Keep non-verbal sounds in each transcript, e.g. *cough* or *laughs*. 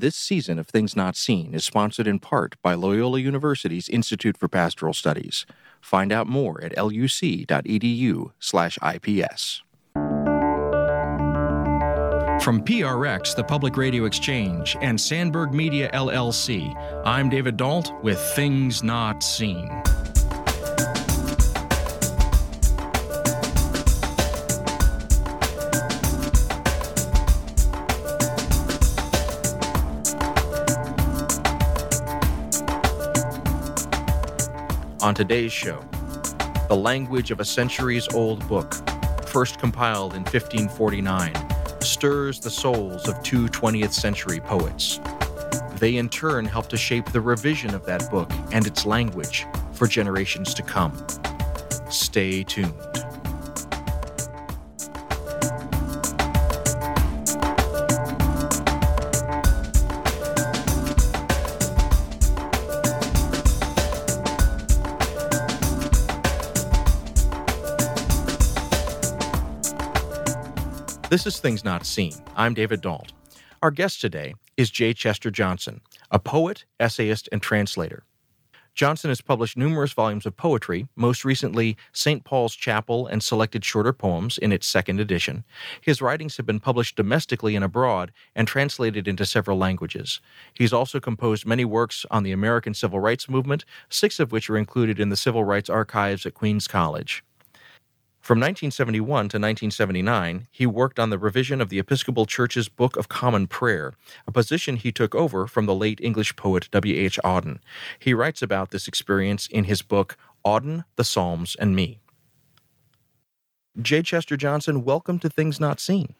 This season of Things Not Seen is sponsored in part by Loyola University's Institute for Pastoral Studies. Find out more at luc.edu/ips. From PRX, the Public Radio Exchange, and Sandberg Media LLC, I'm David Dault with Things Not Seen. On today's show, the language of a centuries old book, first compiled in 1549, stirs the souls of two 20th century poets. They in turn help to shape the revision of that book and its language for generations to come. Stay tuned. This is Things Not Seen. I'm David Dault. Our guest today is J. Chester Johnson, a poet, essayist, and translator. Johnson has published numerous volumes of poetry, most recently St. Paul's Chapel and Selected Shorter Poems in its second edition. His writings have been published domestically and abroad and translated into several languages. He's also composed many works on the American Civil Rights Movement, six of which are included in the Civil Rights Archives at Queens College. From 1971 to 1979, he worked on the revision of the Episcopal Church's Book of Common Prayer, a position he took over from the late English poet W. H. Auden. He writes about this experience in his book, Auden, the Psalms, and Me. J. Chester Johnson, welcome to Things Not Seen.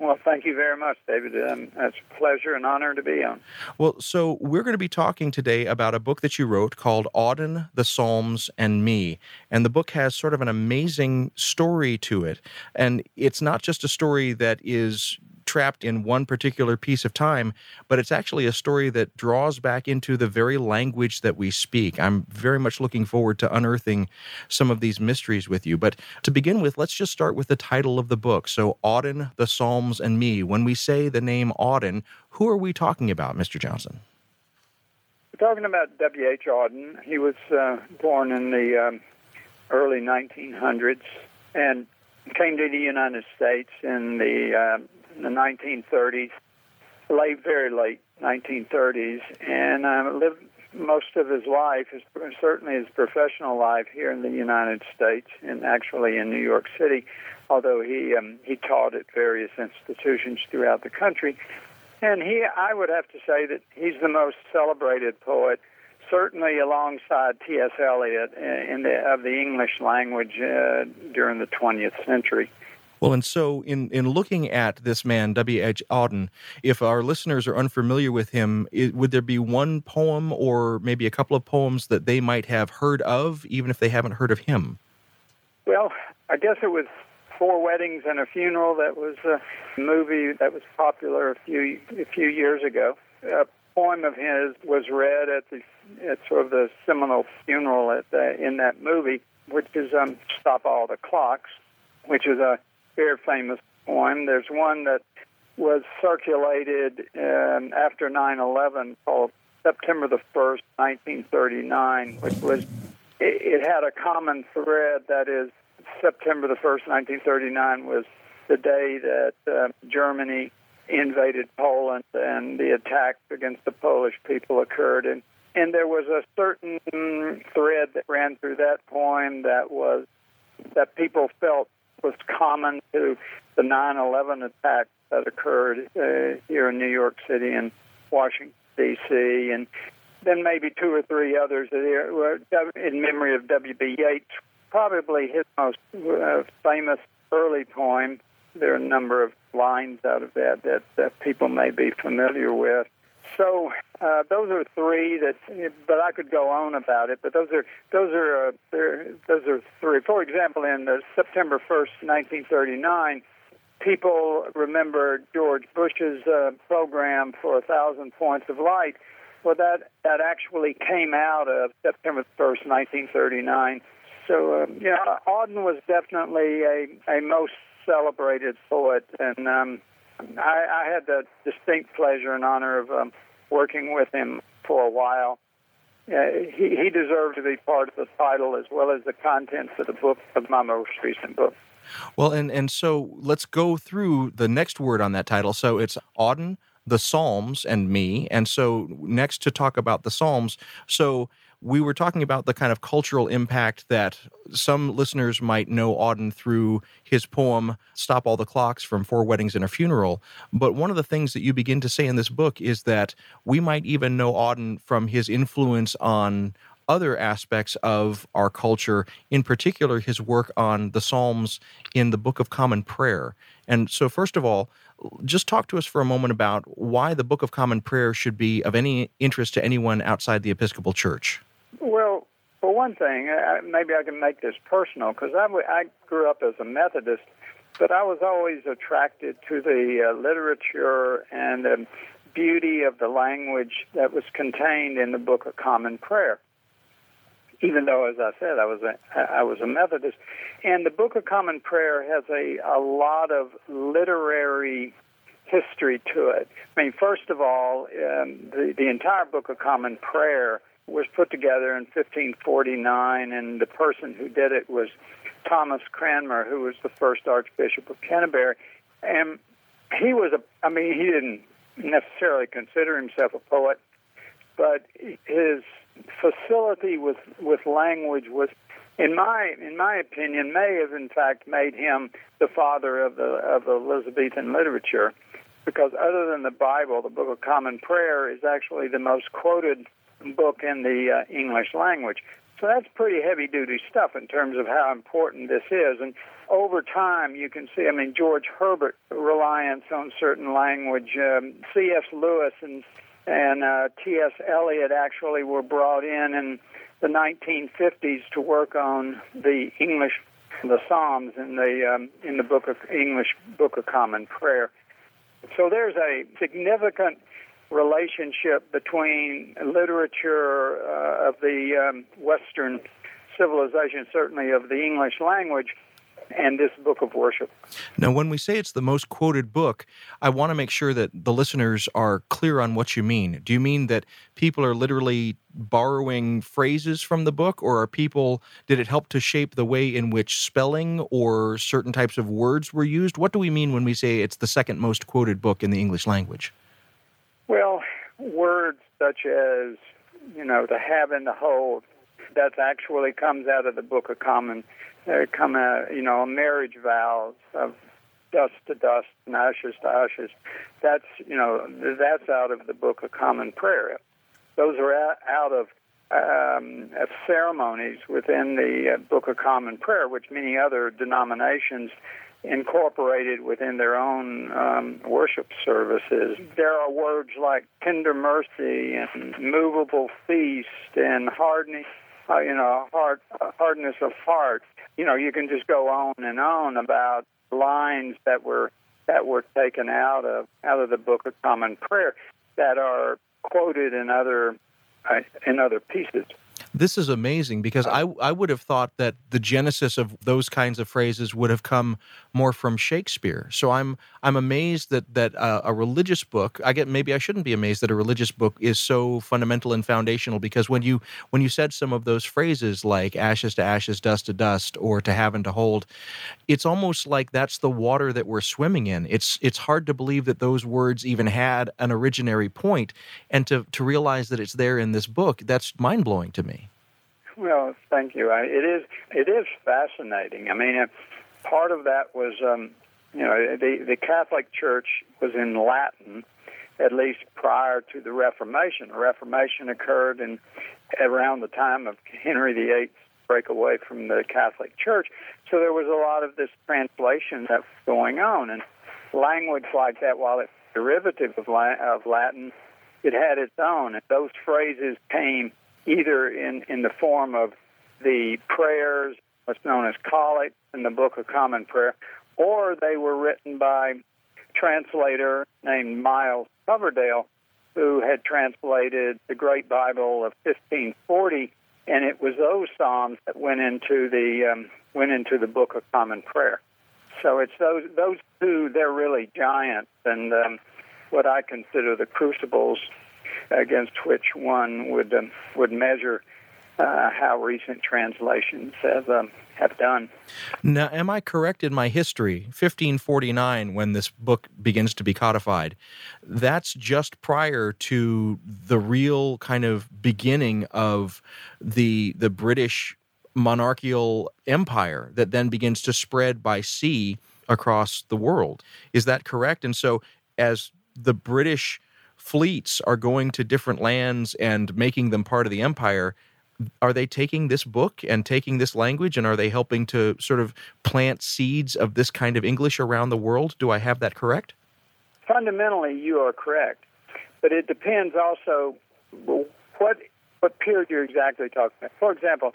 Well, thank you very much, David. Um, it's a pleasure and honor to be on. Well, so we're going to be talking today about a book that you wrote called Auden, the Psalms, and Me. And the book has sort of an amazing story to it. And it's not just a story that is trapped in one particular piece of time, but it's actually a story that draws back into the very language that we speak. I'm very much looking forward to unearthing some of these mysteries with you. But to begin with, let's just start with the title of the book. So, Auden, the Psalms, and Me. When we say the name Auden, who are we talking about, Mr. Johnson? We're talking about W.H. Auden. He was uh, born in the um, early 1900s and came to the United States in the uh, in the 1930s, late, very late 1930s, and uh, lived most of his life, his, certainly his professional life, here in the United States, and actually in New York City, although he um, he taught at various institutions throughout the country. And he, I would have to say that he's the most celebrated poet, certainly alongside T.S. Eliot uh, in the, of the English language uh, during the 20th century. Well, and so in, in looking at this man, W.H. Auden, if our listeners are unfamiliar with him, it, would there be one poem or maybe a couple of poems that they might have heard of, even if they haven't heard of him? Well, I guess it was Four Weddings and a Funeral that was a movie that was popular a few a few years ago. A poem of his was read at the at sort of the seminal funeral at the, in that movie, which is um, "Stop All the Clocks," which is a very famous poem. There's one that was circulated um, after 9/11 called September the 1st, 1939, which was it, it had a common thread that is September the 1st, 1939 was the day that uh, Germany invaded Poland and the attack against the Polish people occurred and and there was a certain thread that ran through that poem that was that people felt was common to the 9/11 attacks that occurred uh, here in New York City and Washington D.C. and then maybe two or three others in memory of W.B. Yeats, probably his most uh, famous early poem. There are a number of lines out of that that, that people may be familiar with. So uh, those are three that, but I could go on about it. But those are those are uh, those are three. For example, in the September first, nineteen thirty nine, people remember George Bush's uh, program for a thousand points of light. Well, that that actually came out of September first, nineteen thirty nine. So um, yeah, Auden was definitely a a most celebrated poet, and um, I, I had the distinct pleasure and honor of um, working with him for a while. Uh, he, he deserved to be part of the title as well as the contents of the book of my most recent book. Well, and and so let's go through the next word on that title. So it's Auden, the Psalms, and me. And so next to talk about the Psalms. So we were talking about the kind of cultural impact that some listeners might know Auden through his poem Stop All the Clocks from Four Weddings and a Funeral. But one of the things that you begin to say in this book is that we might even know Auden from his influence on other aspects of our culture, in particular his work on the Psalms in the Book of Common Prayer. And so, first of all, just talk to us for a moment about why the Book of Common Prayer should be of any interest to anyone outside the Episcopal Church. Well, for one thing, maybe I can make this personal because I, I grew up as a Methodist, but I was always attracted to the uh, literature and the beauty of the language that was contained in the Book of Common Prayer. Even though, as I said, I was a I was a Methodist, and the Book of Common Prayer has a a lot of literary history to it. I mean, first of all, um, the the entire Book of Common Prayer was put together in 1549, and the person who did it was Thomas Cranmer, who was the first Archbishop of Canterbury. And he was a, I mean, he didn't necessarily consider himself a poet, but his facility with, with language was, in my, in my opinion, may have in fact made him the father of the, of Elizabethan literature. Because other than the Bible, the Book of Common Prayer is actually the most quoted book in the uh, English language. So that's pretty heavy duty stuff in terms of how important this is. And over time, you can see, I mean, George Herbert reliance on certain language, um, C.S. Lewis and, and uh, T.S. Eliot actually were brought in in the 1950s to work on the English, the Psalms in the, um, in the book of English Book of Common Prayer. So there's a significant relationship between literature uh, of the um, Western civilization, certainly of the English language, and this book of worship. Now, when we say it's the most quoted book, I want to make sure that the listeners are clear on what you mean. Do you mean that people are literally borrowing phrases from the book, or are people, did it help to shape the way in which spelling or certain types of words were used? What do we mean when we say it's the second most quoted book in the English language? Words such as, you know, the have and the hold, that actually comes out of the Book of Common, uh, come out, you know, marriage vows of dust to dust and ashes to ashes. That's, you know, that's out of the Book of Common Prayer. Those are out of um, ceremonies within the uh, Book of Common Prayer, which many other denominations incorporated within their own um, worship services. There are words like tender mercy and movable feast and hardening, uh, you know, hard, uh, hardness of heart. You know, you can just go on and on about lines that were that were taken out of out of the Book of Common Prayer that are quoted in other uh, in other pieces. This is amazing because I I would have thought that the genesis of those kinds of phrases would have come more from Shakespeare. So I'm I'm amazed that that uh, a religious book. I get maybe I shouldn't be amazed that a religious book is so fundamental and foundational because when you when you said some of those phrases like ashes to ashes, dust to dust, or to have and to hold, it's almost like that's the water that we're swimming in. It's it's hard to believe that those words even had an originary point, and to to realize that it's there in this book. That's mind blowing to me. Well, thank you. I, it is it is fascinating. I mean, part of that was um, you know the the Catholic Church was in Latin at least prior to the Reformation. The Reformation occurred in around the time of Henry VIII's breakaway from the Catholic Church. So there was a lot of this translation that was going on, and language like that, while it's derivative of Latin, it had its own. And those phrases came either in, in the form of the prayers, what's known as collect in the Book of Common Prayer, or they were written by a translator named Miles Coverdale, who had translated the Great Bible of 1540, and it was those psalms that went into the um, went into the Book of Common Prayer. So it's those those two. They're really giants, and um, what I consider the crucibles against which one would um, would measure uh, how recent translations have um, have done. Now, am I correct in my history? 1549, when this book begins to be codified, that's just prior to the real kind of beginning of the the British monarchical empire that then begins to spread by sea across the world. Is that correct? And so, as the British fleets are going to different lands and making them part of the empire, are they taking this book and taking this language and are they helping to sort of plant seeds of this kind of English around the world? Do I have that correct? Fundamentally, you are correct, but it depends also what what period you're exactly talking about. For example,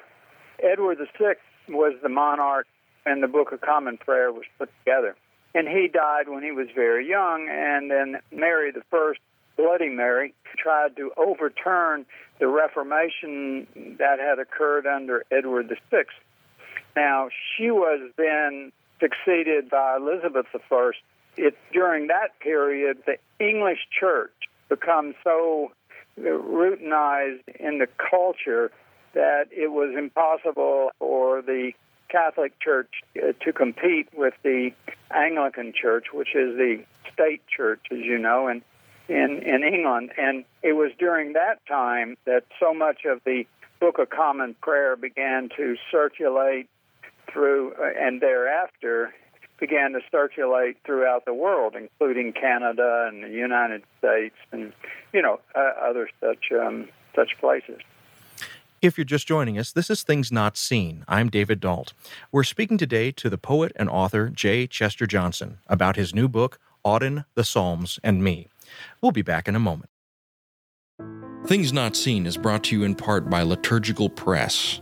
Edward VI was the monarch, and the Book of Common Prayer was put together, and he died when he was very young, and then Mary the First Bloody Mary tried to overturn the Reformation that had occurred under Edward VI. Now, she was then succeeded by Elizabeth I. It, during that period, the English church becomes so routinized in the culture that it was impossible for the Catholic Church uh, to compete with the Anglican Church, which is the state church, as you know, and in, in England. And it was during that time that so much of the Book of Common Prayer began to circulate through, uh, and thereafter began to circulate throughout the world, including Canada and the United States, and you know uh, other such um, such places. If you're just joining us, this is Things Not Seen. I'm David Dault. We're speaking today to the poet and author J. Chester Johnson about his new book, Auden, the Psalms, and Me. We'll be back in a moment. Things Not Seen is brought to you in part by Liturgical Press.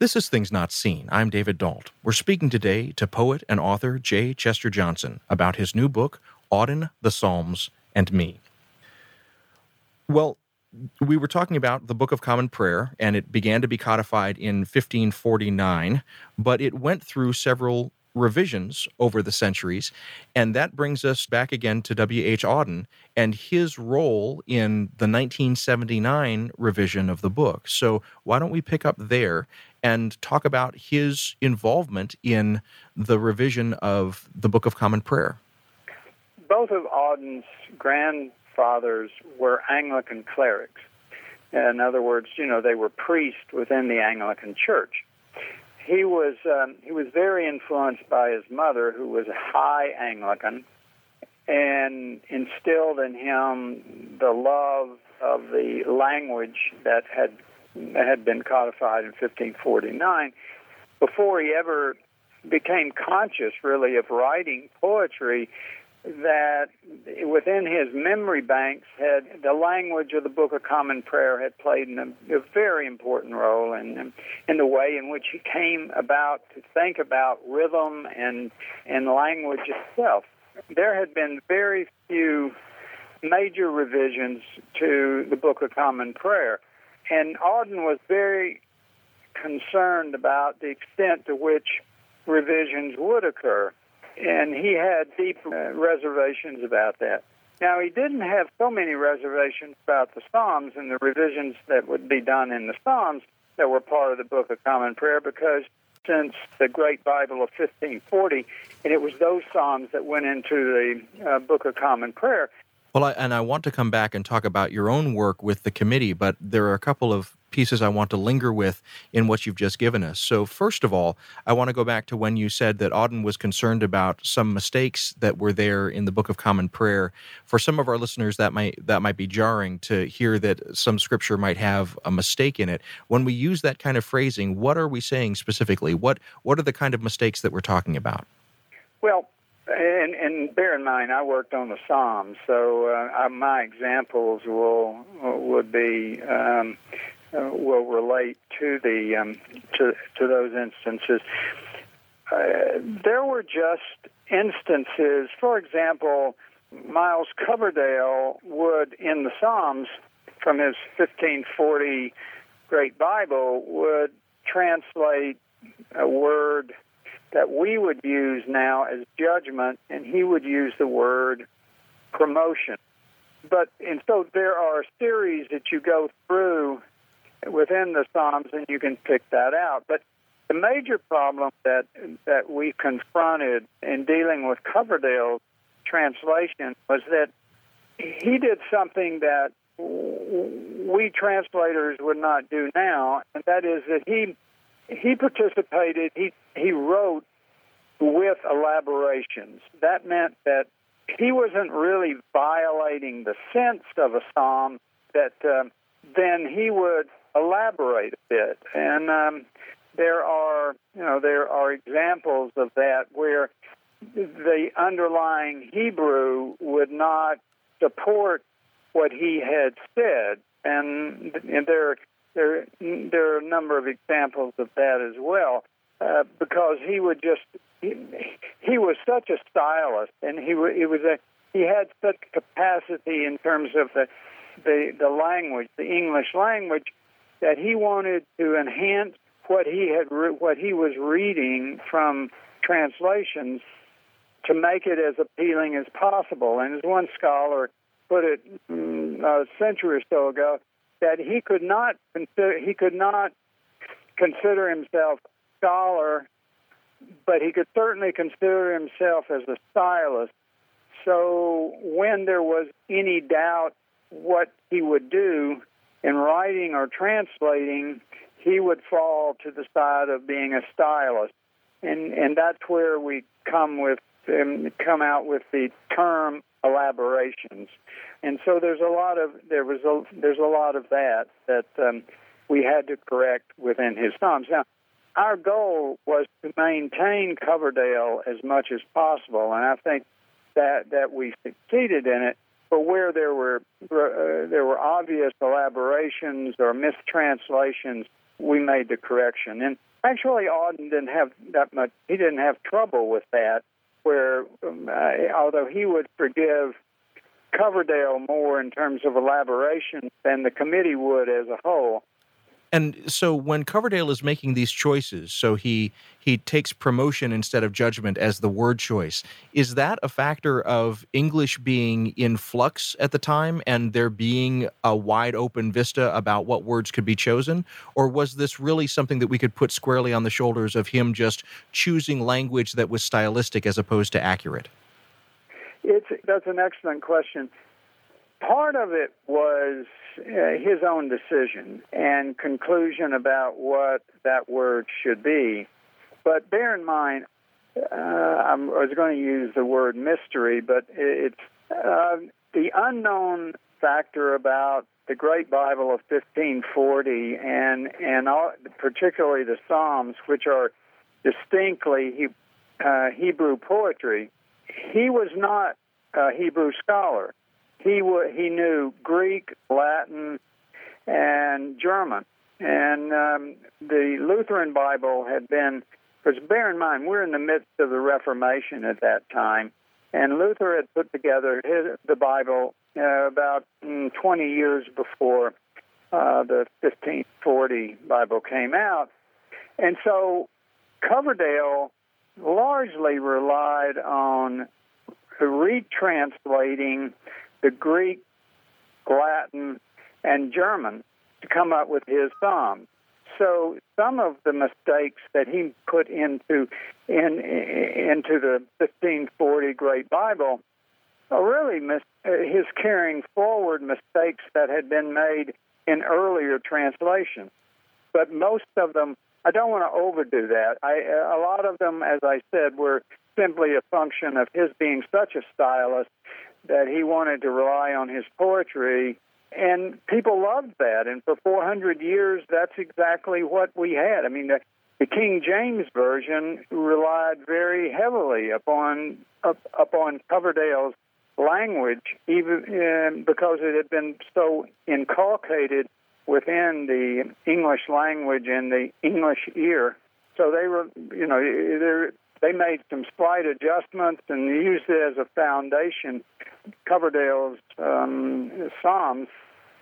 This is Things Not Seen. I'm David Dault. We're speaking today to poet and author J. Chester Johnson about his new book, Auden, the Psalms, and Me. Well, we were talking about the Book of Common Prayer, and it began to be codified in 1549, but it went through several revisions over the centuries. And that brings us back again to W.H. Auden and his role in the 1979 revision of the book. So, why don't we pick up there and talk about his involvement in the revision of the Book of Common Prayer? Both of Auden's grandfathers were Anglican clerics. In other words, you know, they were priests within the Anglican Church. He was um, he was very influenced by his mother, who was a high Anglican, and instilled in him the love of the language that had had been codified in 1549. Before he ever became conscious, really, of writing poetry, that within his memory banks had the language of the Book of Common Prayer had played a, a, very important role in in the way in which he came about to think about rhythm and and language itself. There had been very few major revisions to the Book of Common Prayer, and Auden was very concerned about the extent to which revisions would occur and he had deep uh, reservations about that. Now, he didn't have so many reservations about the Psalms and the revisions that would be done in the Psalms that were part of the Book of Common Prayer because since the Great Bible of 1540, and it was those Psalms that went into the uh, Book of Common Prayer. Well, I, and I want to come back and talk about your own work with the committee, but there are a couple of pieces I want to linger with in what you've just given us. So, first of all, I want to go back to when you said that Auden was concerned about some mistakes that were there in the Book of Common Prayer. For some of our listeners, that might that might be jarring to hear that some scripture might have a mistake in it. When we use that kind of phrasing, what are we saying specifically? What what are the kind of mistakes that we're talking about? Well, and, and bear in mind, I worked on the Psalms, so uh, my examples will would be um, uh, will relate to the um, to to those instances. Uh, there were just instances, for example, Miles Coverdale would in the Psalms from his 1540 Great Bible would translate a word that we would use now as judgment, and he would use the word promotion. But and so there are series that you go through within the Psalms, and you can pick that out. But the major problem that that we confronted in dealing with Coverdale's translation was that he did something that we translators would not do now, and that is that he he participated. He he wrote with elaborations. That meant that he wasn't really violating the sense of a psalm. That um, then he would elaborate a bit, and um, there are you know there are examples of that where the underlying Hebrew would not support what he had said, and, and there there there are a number of examples of that as well, uh, because he would just he, he was such a stylist, and he he was a he had such capacity in terms of the the the language, the English language, that he wanted to enhance what he had what he was reading from translations to make it as appealing as possible. And as one scholar put it mm, a century or so ago, that he could not consider he could not consider himself scholar, but he could certainly consider himself as a stylist. So when there was any doubt what he would do in writing or translating, he would fall to the side of being a stylist, and and that's where we come with um, come out with the term elaborations. And so there's a lot of there was a there's a lot of that that um, we had to correct within his psalms. Now, our goal was to maintain Coverdale as much as possible, and I think that that we succeeded in it. But where there were uh, there were obvious elaborations or mistranslations, we made the correction. And actually, Auden didn't have that much. He didn't have trouble with that. Where um, although he would forgive Coverdale more in terms of elaboration than the committee would as a whole. And so when Coverdale is making these choices, so he he takes promotion instead of judgment as the word choice. Is that a factor of English being in flux at the time and there being a wide open vista about what words could be chosen or was this really something that we could put squarely on the shoulders of him just choosing language that was stylistic as opposed to accurate? It's that's an excellent question. Part of it was uh, his own decision and conclusion about what that word should be. But bear in mind, uh, i was going to use the word mystery, but it's uh, the unknown factor about the Great Bible of 1540 and and all, particularly the Psalms, which are distinctly he, uh, Hebrew poetry he was not a Hebrew scholar. He w- he knew Greek, Latin, and German. And um, the Lutheran Bible had been, because bear in mind, we're in the midst of the Reformation at that time, and Luther had put together his, the Bible uh, about mm, 20 years before uh, the 1540 Bible came out. And so Coverdale largely relied on retranslating the Greek, Latin, and German to come up with his psalm. So some of the mistakes that he put into in into the 1540 Great Bible are really mis- his carrying forward mistakes that had been made in earlier translations. But most of them, I don't want to overdo that. I, a lot of them, as I said, were simply a function of his being such a stylist that he wanted to rely on his poetry. And people loved that. And for 400 years, that's exactly what we had. I mean, the, the King James Version relied very heavily upon up, upon Coverdale's language, even uh, because it had been so inculcated within the English language and the English ear. So they were, you know, they made some slight adjustments and used it as a foundation. Coverdale's um, Psalms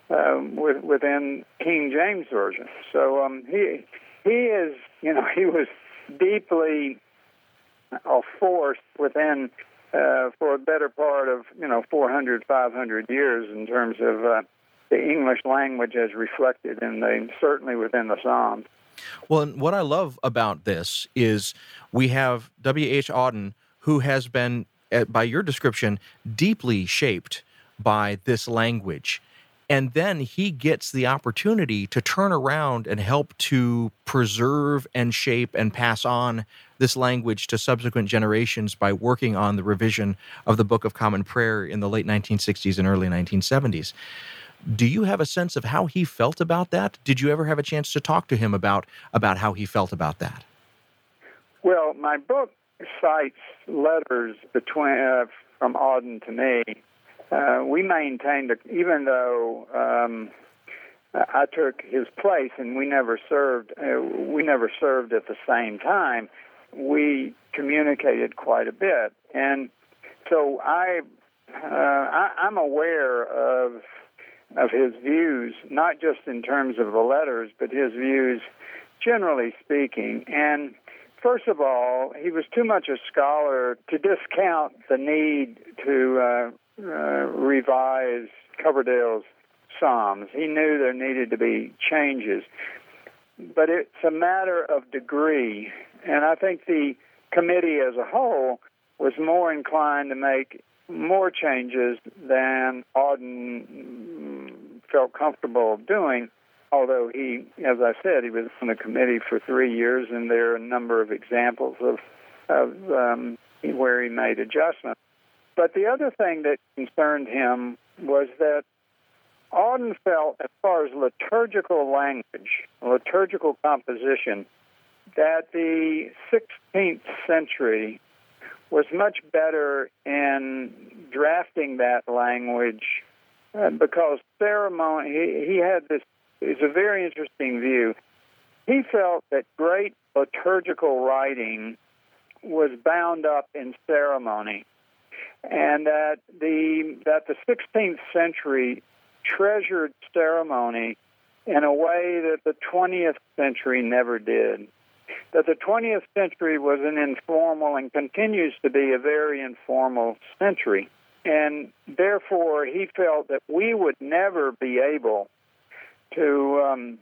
uh, within King James version. So um, he he is, you know, *laughs* he was deeply a force within uh, for a better part of you know 400, 500 years in terms of uh, the English language as reflected in the certainly within the Psalms. Well, and what I love about this is we have W. H. Auden, who has been, uh, by your description, deeply shaped by this language. And then he gets the opportunity to turn around and help to preserve and shape and pass on this language to subsequent generations by working on the revision of the Book of Common Prayer in the late 1960s and early 1970s. Do you have a sense of how he felt about that? Did you ever have a chance to talk to him about about how he felt about that? Well, my book cites letters between uh, from Auden to me. Uh, we maintained, even though um, I took his place and we never served, uh, we never served at the same time. We communicated quite a bit, and so I, uh, I I'm aware of of his views, not just in terms of the letters, but his views generally speaking. And first of all, he was too much a scholar to discount the need to uh, uh, revise Coverdale's Psalms. He knew there needed to be changes. But it's a matter of degree. And I think the committee as a whole was more inclined to make more changes than Auden felt comfortable doing. Although he, as I said, he was on the committee for three years, and there are a number of examples of of um, where he made adjustments. But the other thing that concerned him was that Auden felt, as far as liturgical language, liturgical composition, that the 16th century was much better in drafting that language uh, because ceremony, he, he had this, it's a very interesting view. He felt that great liturgical writing was bound up in ceremony and that the that the 16th century treasured ceremony in a way that the 20th century never did that the 20th century was an informal and continues to be a very informal century. And therefore, he felt that we would never be able to um,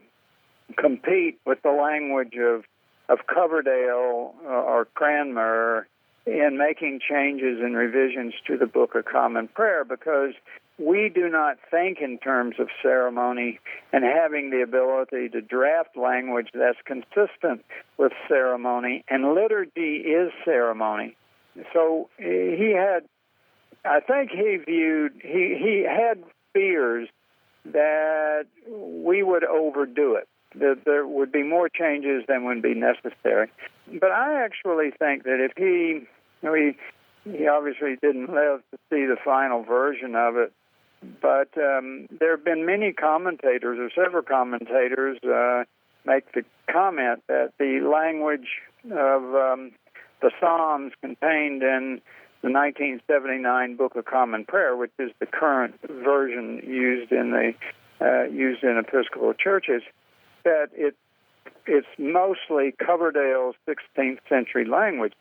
compete with the language of, of Coverdale uh, or Cranmer in making changes and revisions to the Book of Common Prayer because we do not think in terms of ceremony and having the ability to draft language that's consistent with ceremony, and liturgy is ceremony. So he had, I think he viewed, he, he had fears that we would overdo it, that there would be more changes than would be necessary. But I actually think that if he, he, he obviously didn't live to see the final version of it, but um, there have been many commentators, or several commentators, uh, make the comment that the language of um, the Psalms contained in the 1979 Book of Common Prayer, which is the current version used in the uh, used in Episcopal churches, that it it's mostly Coverdale's 16th century language.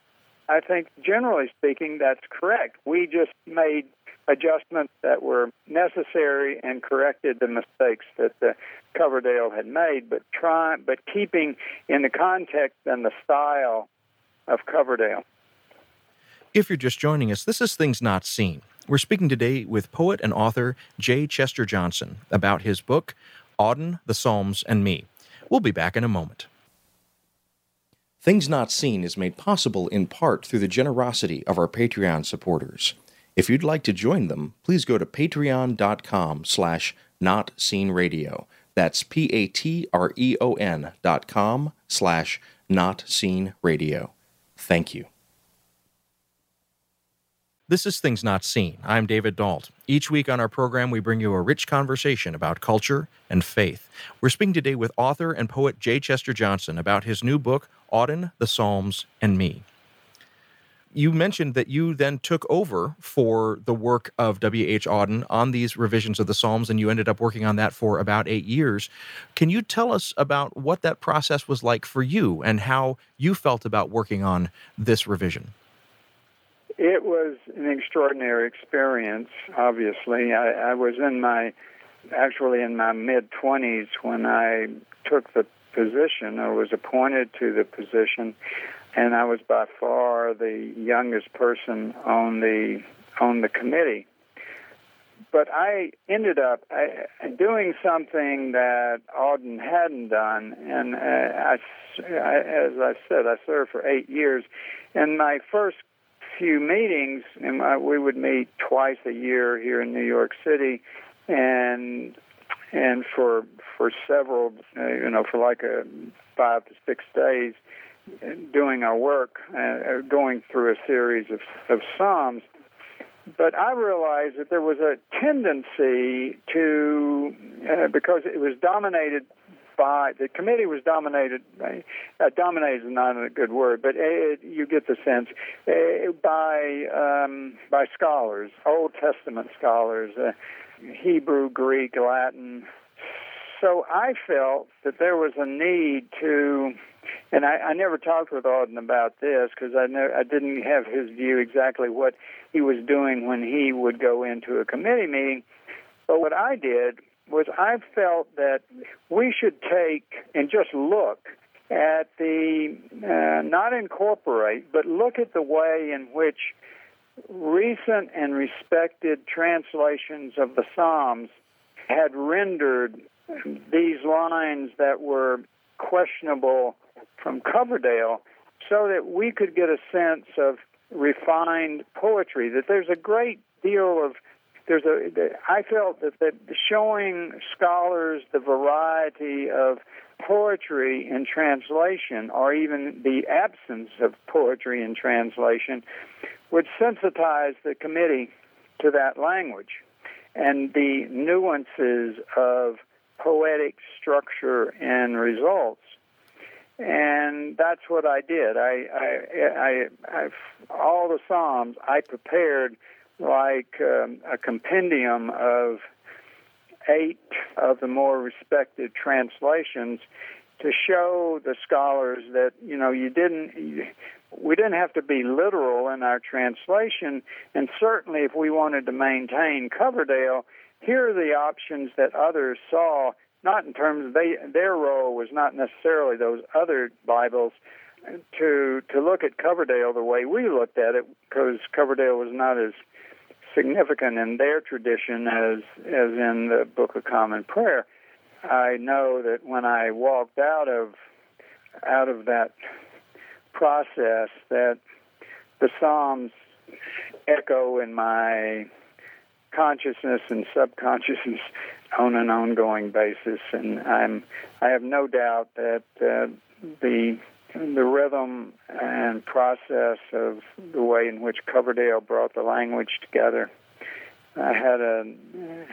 I think, generally speaking, that's correct. We just made adjustments that were necessary and corrected the mistakes that the Coverdale had made, but try, but keeping in the context and the style of Coverdale. If you're just joining us, this is Things Not Seen. We're speaking today with poet and author J. Chester Johnson about his book, Auden, the Psalms, and Me. We'll be back in a moment. Things Not Seen is made possible in part through the generosity of our Patreon supporters. If you'd like to join them, please go to patreon.com slash notseenradio. That's P-A-T-R-E-O-N dot com slash notseenradio. Thank you. This is Things Not Seen. I'm David Dault. Each week on our program, we bring you a rich conversation about culture and faith. We're speaking today with author and poet J. Chester Johnson about his new book, Auden, the Psalms, and Me. You mentioned that you then took over for the work of W.H. Auden on these revisions of the Psalms, and you ended up working on that for about eight years. Can you tell us about what that process was like for you and how you felt about working on this revision? It was an extraordinary experience, obviously. I, I was in my, actually in my mid 20s when I took the position or was appointed to the position, and I was by far the youngest person on the on the committee. But I ended up doing something that Auden hadn't done, and uh, I, I, as I said, I served for eight years. And my first few meetings, and we would meet twice a year here in New York City, and and for for several, uh, you know, for like a five to six days, doing our work, uh, going through a series of of psalms. But I realized that there was a tendency to, uh, because it was dominated by the committee was dominated uh, dominated is not a good word, but it, you get the sense uh, by um, by scholars, Old Testament scholars, uh, Hebrew, Greek, Latin. So I felt that there was a need to, and I, I never talked with Auden about this because I know I didn't have his view exactly what he was doing when he would go into a committee meeting. But what I did was I felt that we should take and just look at the, uh, not incorporate, but look at the way in which recent and respected translations of the Psalms had rendered these lines that were questionable from Coverdale so that we could get a sense of refined poetry, that there's a great deal of there's a I felt that that showing scholars the variety of poetry in translation or even the absence of poetry in translation would sensitize the committee to that language and the nuances of poetic structure and results and that's what I did. I, I, I, I, all the psalms I prepared like um, a compendium of eight of the more respected translations to show the scholars that you know you didn't we didn't have to be literal in our translation. And certainly if we wanted to maintain Coverdale here are the options that others saw not in terms they their role was not necessarily those other bibles to to look at Coverdale the way we looked at it because Coverdale was not as significant in their tradition as as in the Book of Common Prayer. I know that when I walked out of out of that process that the Psalms echo in my consciousness and subconsciousness on an ongoing basis, and I'm I have no doubt that uh, the the rhythm and process of the way in which Coverdale brought the language together uh, had a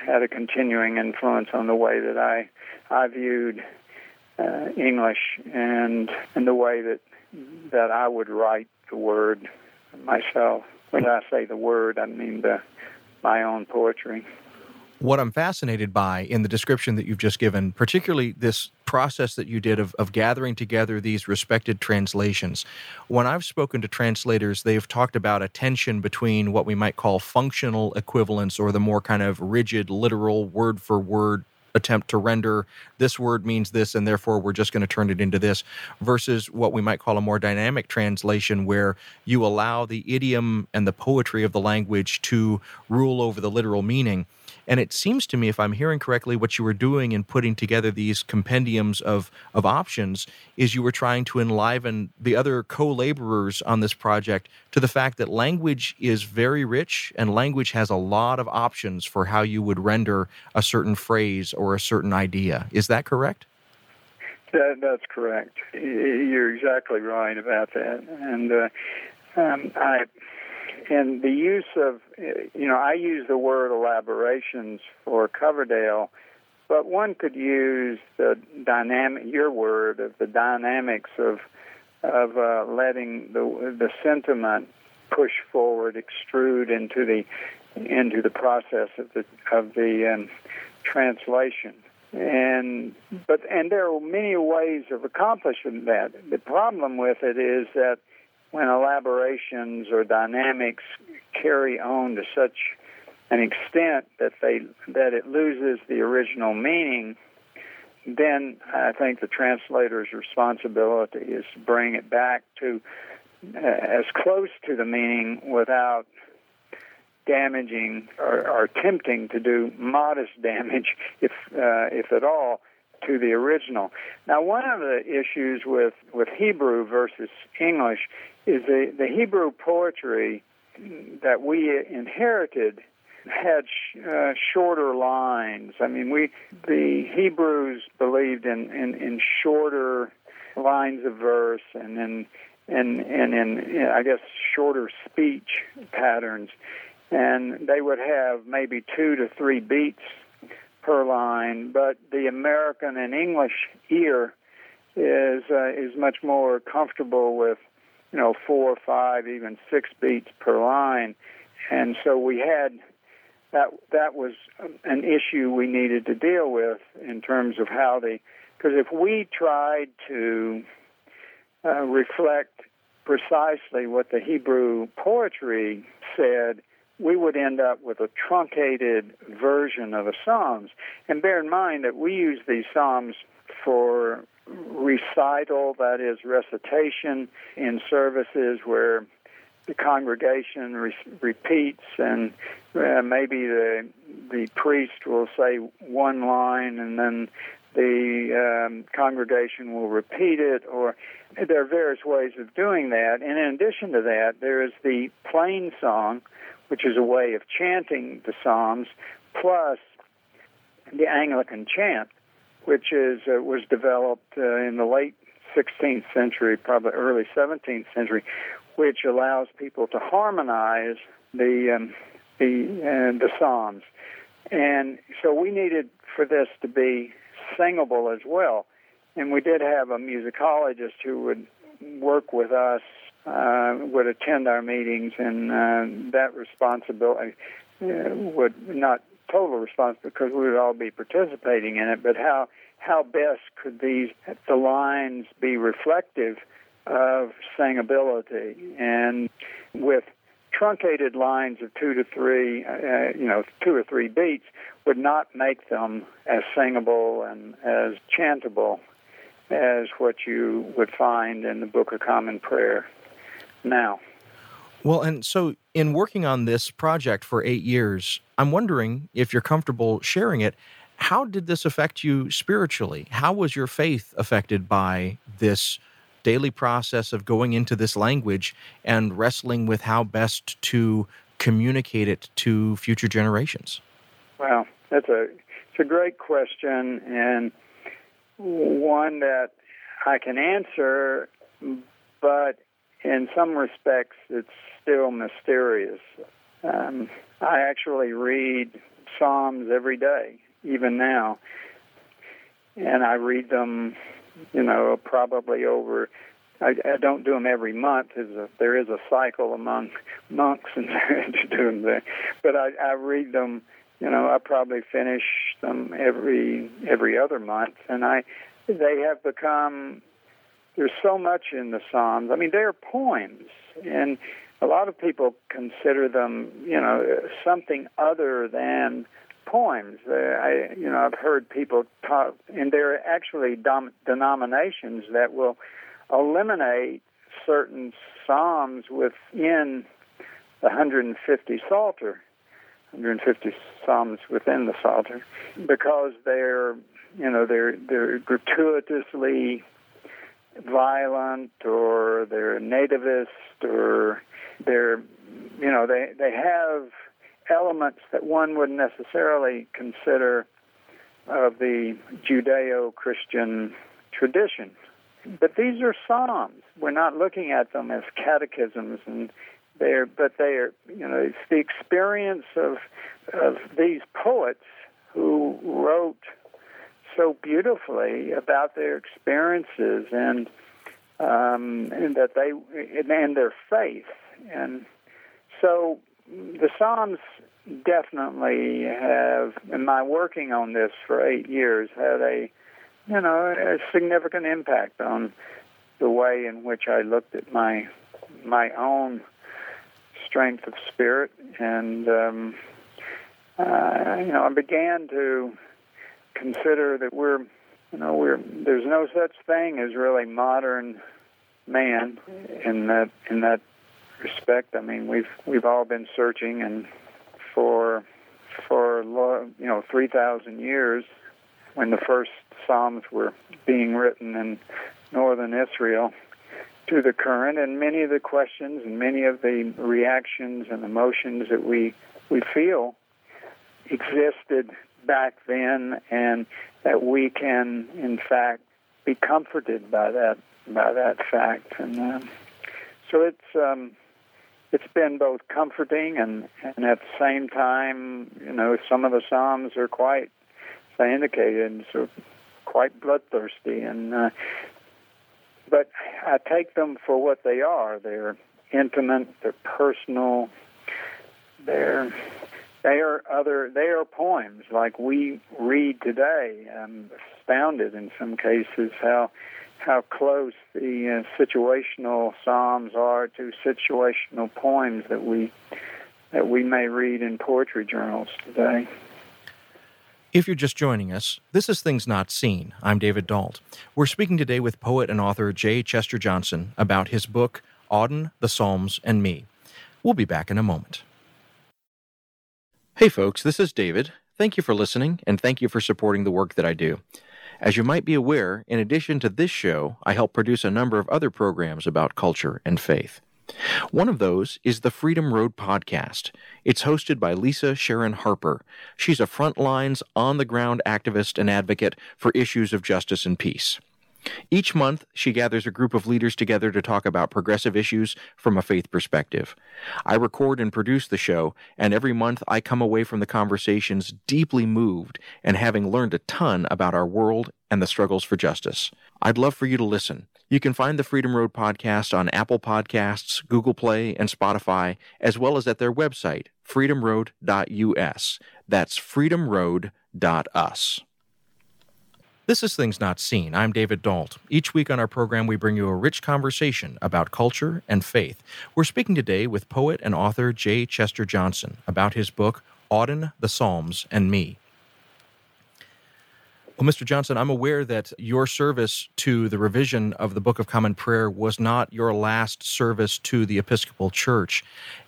had a continuing influence on the way that I I viewed uh, English and and the way that that I would write the word myself. When I say the word, I mean the my own poetry what I'm fascinated by in the description that you've just given, particularly this process that you did of, of gathering together these respected translations. When I've spoken to translators, they've talked about a tension between what we might call functional equivalence or the more kind of rigid, literal, word for word attempt to render this word means this and therefore we're just going to turn it into this versus what we might call a more dynamic translation where you allow the idiom and the poetry of the language to rule over the literal meaning And it seems to me, if I'm hearing correctly, what you were doing in putting together these compendiums of, of options is you were trying to enliven the other co laborers on this project to the fact that language is very rich and language has a lot of options for how you would render a certain phrase or a certain idea. Is that correct? That, that's correct. You're exactly right about that. And uh, um, I and the use of, you know, I use the word elaborations for Coverdale, but one could use the dynamic, your word of the dynamics of of uh, letting the the sentiment push forward, extrude into the into the process of the of the um, translation. And but and there are many ways of accomplishing that. The problem with it is that when elaborations or dynamics carry on to such an extent that they that it loses the original meaning, then I think the translator's responsibility is to bring it back to uh, as close to the meaning without damaging or, or attempting to do modest damage, if uh, if at all, to the original. Now, one of the issues with with Hebrew versus English is the the Hebrew poetry that we inherited had sh- uh, shorter lines. I mean, we the Hebrews believed in, in, in shorter lines of verse and in and and in I guess shorter speech patterns and they would have maybe two to three beats per line. But the American and English ear is uh, is much more comfortable with you know four, five, even six beats per line, and so we had that that was an issue we needed to deal with in terms of how the because if we tried to uh, reflect precisely what the Hebrew poetry said, we would end up with a truncated version of the Psalms. And bear in mind that we use these Psalms for recital, that is, recitation in services where the congregation re- repeats and uh, maybe the the priest will say one line and then the um, congregation will repeat it or there are various ways of doing that. And in addition to that there is the plain song which is a way of chanting the Psalms, plus the Anglican chant, which is uh, was developed uh, in the late 16th century, probably early 17th century, which allows people to harmonize the um, the uh, the Psalms, and so we needed for this to be singable as well, and we did have a musicologist who would work with us uh, would attend our meetings, and uh, that responsibility uh, would not total responsibility because we would all be participating in it, but how how best could these the lines be reflective of singability and with truncated lines of two to three, uh, you know, two or three beats would not make them as singable and as chantable as what you would find in the Book of Common Prayer now. Well, and so in working on this project for eight years, I'm wondering if you're comfortable sharing it. How did this affect you spiritually? How was your faith affected by this daily process of going into this language and wrestling with how best to communicate it to future generations? Well, that's a it's a great question and one that I can answer, but in some respects, it's still mysterious. Um, I actually read Psalms every day, even now, and I read them, you know, probably over. I, I don't do them every month. A, there is a cycle among *laughs* monks and *laughs* to do them, there. but I, I read them. You know, I probably finish them every every other month, and I they have become there's so much in the Psalms. I mean, they're poems, and a lot of people consider them, you know, something other than poems. Uh, I, you know, I've heard people talk, and there are actually dom- denominations that will eliminate certain psalms within the 150 Psalter. 150 psalms within the Psalter, because they're you know they're they're gratuitously violent or they're nativist or they're you know they they have elements that one wouldn't necessarily consider of the Judeo-Christian tradition. But these are psalms. We're not looking at them as catechisms and they're but they are you know it's the experience of of these poets who wrote so beautifully about their experiences and um, and that they and their faith. And so the Psalms definitely have in my working on this for eight years had a you know a significant impact on the way in which I looked at my my own strength of spirit. And um, uh, you know I began to consider that we're, you know, we're there's no such thing as really modern man in that in that respect. I mean, we've we've all been searching and for for you know three thousand years when the first psalms were being written in northern Israel to the current and many of the questions and many of the reactions and emotions that we we feel existed back then, and that we can, in fact, be comforted by that by that fact. And um, so it's um, it's been both comforting and and at the same time, you know, some of the psalms are quite, as I indicated, so quite bloodthirsty, and uh, but I take them for what they are. They're intimate. They're personal. They're they are other. They are poems like we read today. I'm astounded in some cases how how close the uh, situational psalms are to situational poems that we that we may read in poetry journals today. If you're just joining us, this is Things Not Seen. I'm David Dault. We're speaking today with poet and author J. Chester Johnson about his book, Auden, the Psalms, and Me. We'll be back in a moment. Hey, folks, this is David. Thank you for listening, and thank you for supporting the work that I do. As you might be aware, in addition to this show, I help produce a number of other programs about culture and faith. One of those is the Freedom Road podcast. It's hosted by Lisa Sharon Harper. She's a frontlines, on the ground activist and advocate for issues of justice and peace. Each month, she gathers a group of leaders together to talk about progressive issues from a faith perspective. I record and produce the show, and every month I come away from the conversations deeply moved and having learned a ton about our world and the struggles for justice. I'd love for you to listen. You can find the Freedom Road podcast on Apple Podcasts, Google Play, and Spotify, as well as at their website, freedomroad.us. That's freedomroad.us. This is Things Not Seen. I'm David Dault. Each week on our program, we bring you a rich conversation about culture and faith. We're speaking today with poet and author J. Chester Johnson about his book, Auden, the Psalms, and Me. Well, Mr. Johnson, I'm aware that your service to the revision of the Book of Common Prayer was not your last service to the Episcopal Church.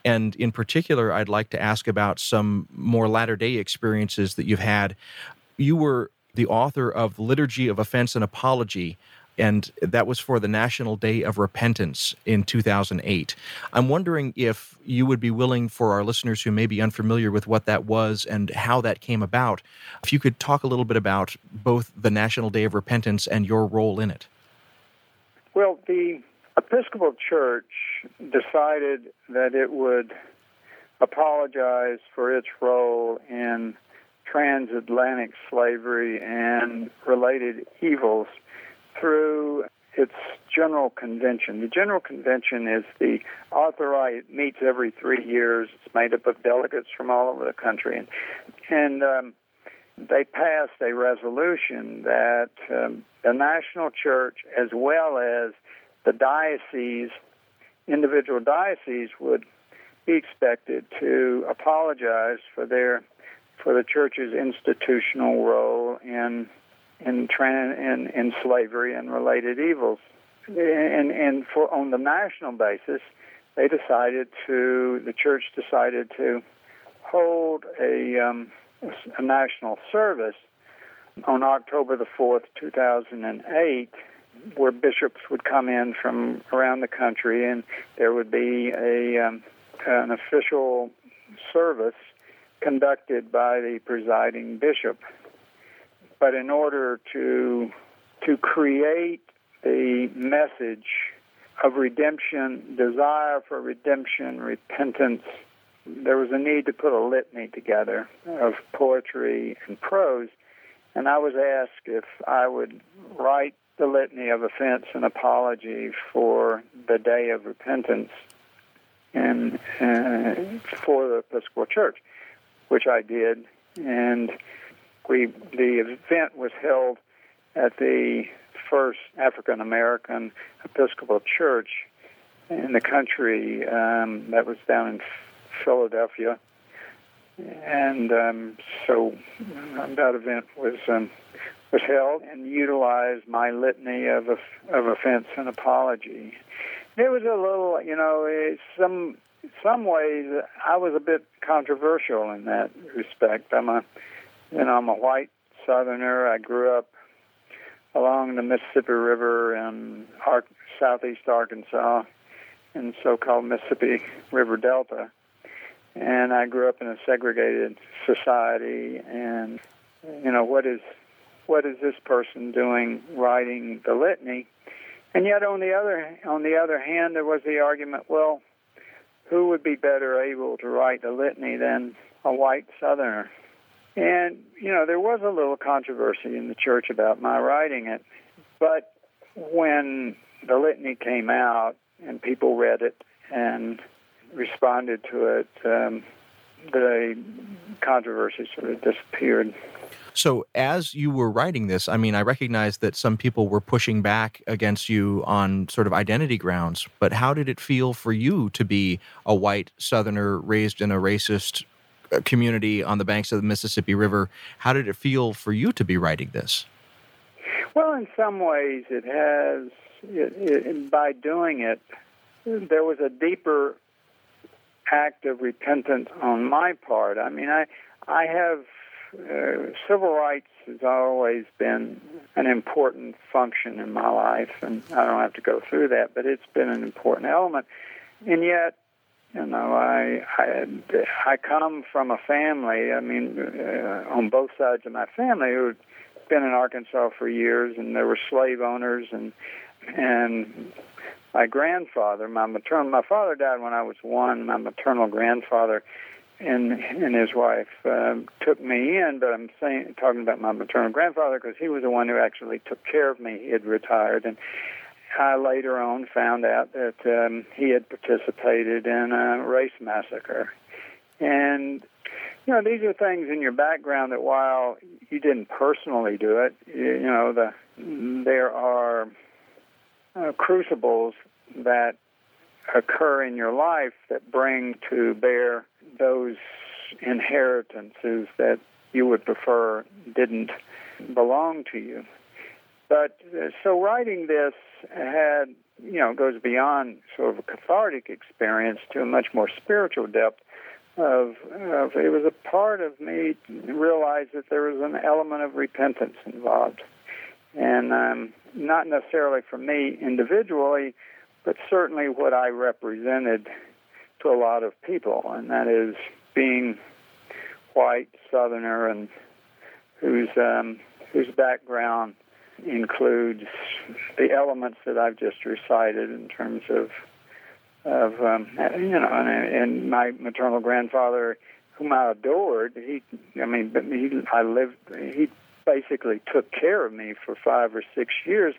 And in particular, I'd like to ask about some more latter day experiences that you've had. You were the author of Liturgy of Offense and Apology, and that was for the National Day of Repentance in 2008. I'm wondering if you would be willing, for our listeners who may be unfamiliar with what that was and how that came about, if you could talk a little bit about both the National Day of Repentance and your role in it. Well, the Episcopal Church decided that it would apologize for its role in transatlantic slavery and related evils through its General Convention. The General Convention is the authorized meets every three years. It's made up of delegates from all over the country, and and um, they passed a resolution that um, the national church, as well as the diocese, individual dioceses, would be expected to apologize for their for the church's institutional role in in, in, in slavery and related evils. And, and for on the national basis, they decided to the church decided to hold a, um, a national service on October the 4th, 2008, where bishops would come in from around the country and there would be a um, an official service conducted by the presiding bishop. But in order to to create a message of redemption, desire for redemption, repentance, there was a need to put a litany together of poetry and prose. And I was asked if I would write the litany of offense and apology for the day of repentance and uh, for the Episcopal Church, which I did. And we the event was held at the first African American Episcopal Church in the country. Um, that was down in Philadelphia, and um, so that event was um, was held and utilized my litany of of offense and apology. It was a little, you know, some some ways I was a bit controversial in that respect. I'm a, you know, I'm a white Southerner. I grew up along the Mississippi River in Ar- southeast Arkansas, in so-called Mississippi River Delta, and I grew up in a segregated society. And you know, what is what is this person doing writing the litany? And yet, on the other on the other hand, there was the argument: well, who would be better able to write the litany than a white Southerner? And, you know, there was a little controversy in the church about my writing it. But when the litany came out and people read it and responded to it, um, the controversy sort of disappeared. So, as you were writing this, I mean, I recognize that some people were pushing back against you on sort of identity grounds, but how did it feel for you to be a white Southerner raised in a racist uh, community on the banks of the Mississippi River. How did it feel for you to be writing this? Well, in some ways, it has. It, it, by doing it, there was a deeper act of repentance on my part. I mean, I I have uh, civil rights has always been an important function in my life, and I don't have to go through that, but it's been an important element. And yet, you know, I I I come from a family. I mean, uh, on both sides of my family who'd been in Arkansas for years, and there were slave owners, and and my grandfather, my maternal, my father died when I was one. My maternal grandfather and and his wife um, took me in, but I'm saying talking about my maternal grandfather because he was the one who actually took care of me. He had retired, and I later on found out that um, he had participated in a race massacre. And, you know, these are things in your background that while you didn't personally do it, you, know, the, there are uh, crucibles that occur in your life that bring to bear those inheritances that you would prefer didn't belong to you. But uh, so writing this had, you know, goes beyond sort of a cathartic experience to a much more spiritual depth. Of, of it was a part of me realized that there was an element of repentance involved, and um, not necessarily for me individually, but certainly what I represented to a lot of people, and that is being white Southerner and whose um, whose background includes the elements that I've just recited in terms of of um, you know, and, and my maternal grandfather, whom I adored, he, I mean, but he, I lived, he basically took care of me for five or six years.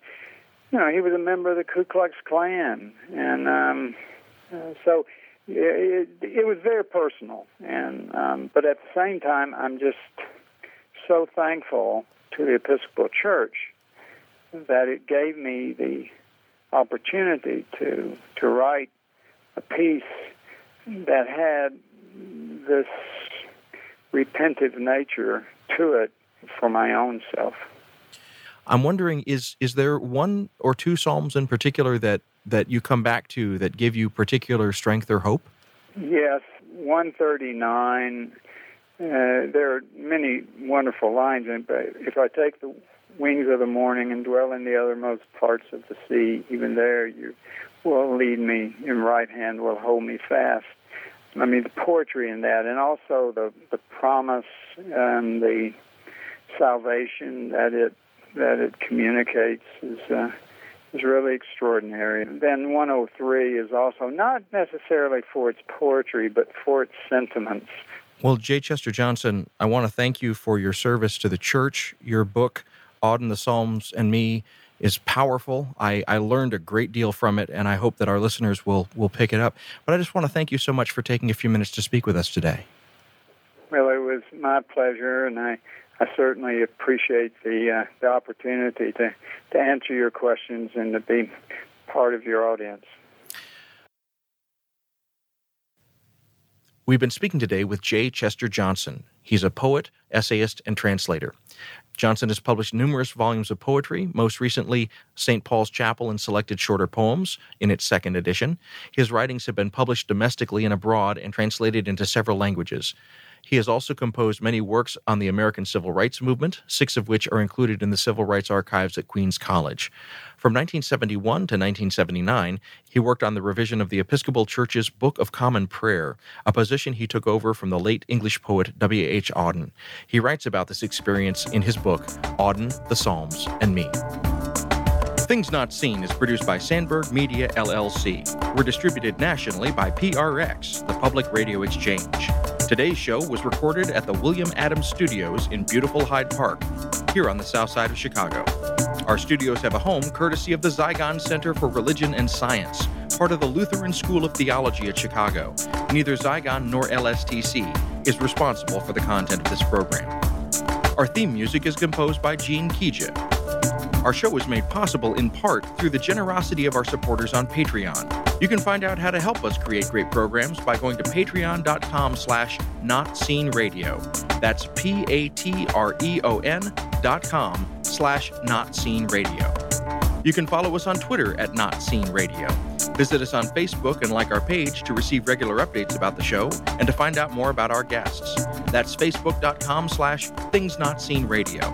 You know, he was a member of the Ku Klux Klan, and um, uh, so it, it was very personal. And um, but at the same time, I'm just so thankful to the Episcopal Church that it gave me the opportunity to to write a piece that had this repentive nature to it for my own self. I'm wondering is is there one or two psalms in particular that that you come back to that give you particular strength or hope? Yes, 139, uh, there are many wonderful lines in it, but if I take the wings of the morning and dwell in the othermost parts of the sea, even there you will lead me, your right hand will hold me fast. I mean, the poetry in that, and also the, the promise and the salvation that it that it communicates is uh, is really extraordinary. Then 103 is also not necessarily for its poetry, but for its sentiments. Well, J. Chester Johnson, I want to thank you for your service to the church. Your book, Auden, the Psalms, and Me, is powerful. I, I learned a great deal from it, and I hope that our listeners will will pick it up. But I just want to thank you so much for taking a few minutes to speak with us today. Well, it was my pleasure, and I I certainly appreciate the uh, the opportunity to to answer your questions and to be part of your audience. We've been speaking today with J. Chester Johnson. He's a poet, essayist, and translator. Johnson has published numerous volumes of poetry, most recently St. Paul's Chapel and Selected Shorter Poems in its second edition. His writings have been published domestically and abroad and translated into several languages. He has also composed many works on the American Civil Rights Movement, six of which are included in the Civil Rights Archives at Queens College. From 1971 to 1979, he worked on the revision of the Episcopal Church's Book of Common Prayer, a position he took over from the late English poet W. H. Auden. He writes about this experience in his book, Auden, the Psalms, and Me. Things Not Seen is produced by Sandberg Media LLC. We're distributed nationally by PRX, the Public Radio Exchange. Today's show was recorded at the William Adams Studios in beautiful Hyde Park, here on the south side of Chicago. Our studios have a home courtesy of the Zygon Center for Religion and Science, part of the Lutheran School of Theology at Chicago. Neither Zygon nor LSTC is responsible for the content of this program. Our theme music is composed by Gene Kija. Our show is made possible in part through the generosity of our supporters on Patreon. You can find out how to help us create great programs by going to patreon.com slash notseenradio. That's P-A-T-R-E-O-N dot com slash notseenradio. You can follow us on Twitter at notseenradio. Visit us on Facebook and like our page to receive regular updates about the show and to find out more about our guests. That's facebook.com slash things not seen radio.